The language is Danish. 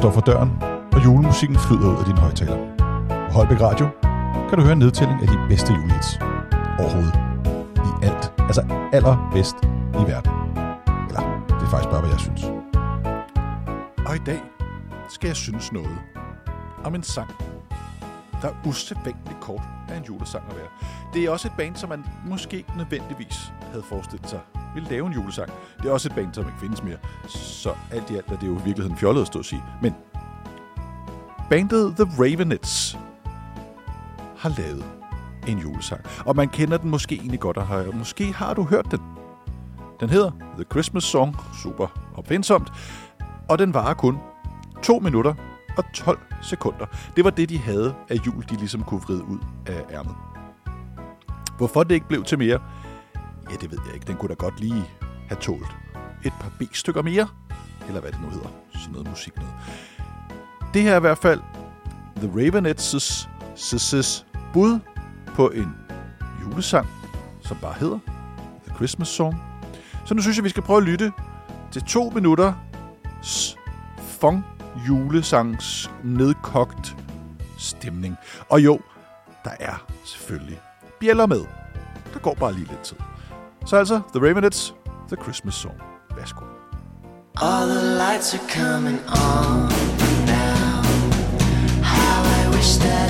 står for døren, og julemusikken flyder ud af din højtaler. På Holbæk Radio kan du høre en nedtælling af de bedste julehits overhovedet. I alt. Altså allerbedst i verden. Eller, det er faktisk bare, hvad jeg synes. Og i dag skal jeg synes noget om en sang, der er usædvanligt kort af en julesang at være. Det er også et band, som man måske ikke nødvendigvis havde forestillet sig ville lave en julesang. Det er også et band, som ikke findes mere. Så alt i alt er det jo i virkeligheden fjollet at stå og sige. Men bandet The Ravenets har lavet en julesang. Og man kender den måske egentlig godt, og har, måske har du hørt den. Den hedder The Christmas Song, super opfindsomt, og den varer kun 2 minutter og 12 sekunder. Det var det, de havde af jul, de ligesom kunne vride ud af ærmet. Hvorfor det ikke blev til mere, ja, det ved jeg ikke. Den kunne da godt lige have tålt et par B-stykker mere, eller hvad det nu hedder. Sådan noget musik noget. Det her er i hvert fald The Ravenets' bud på en julesang, som bare hedder The Christmas Song. Så nu synes jeg, vi skal prøve at lytte til to minutter fong julesangs nedkogt stemning. Og jo, der er selvfølgelig bjæller med. Der går bare lige lidt tid. Så altså, The Ravenettes, The Christmas Song. Værsgo. All the lights are coming on now. How I wish that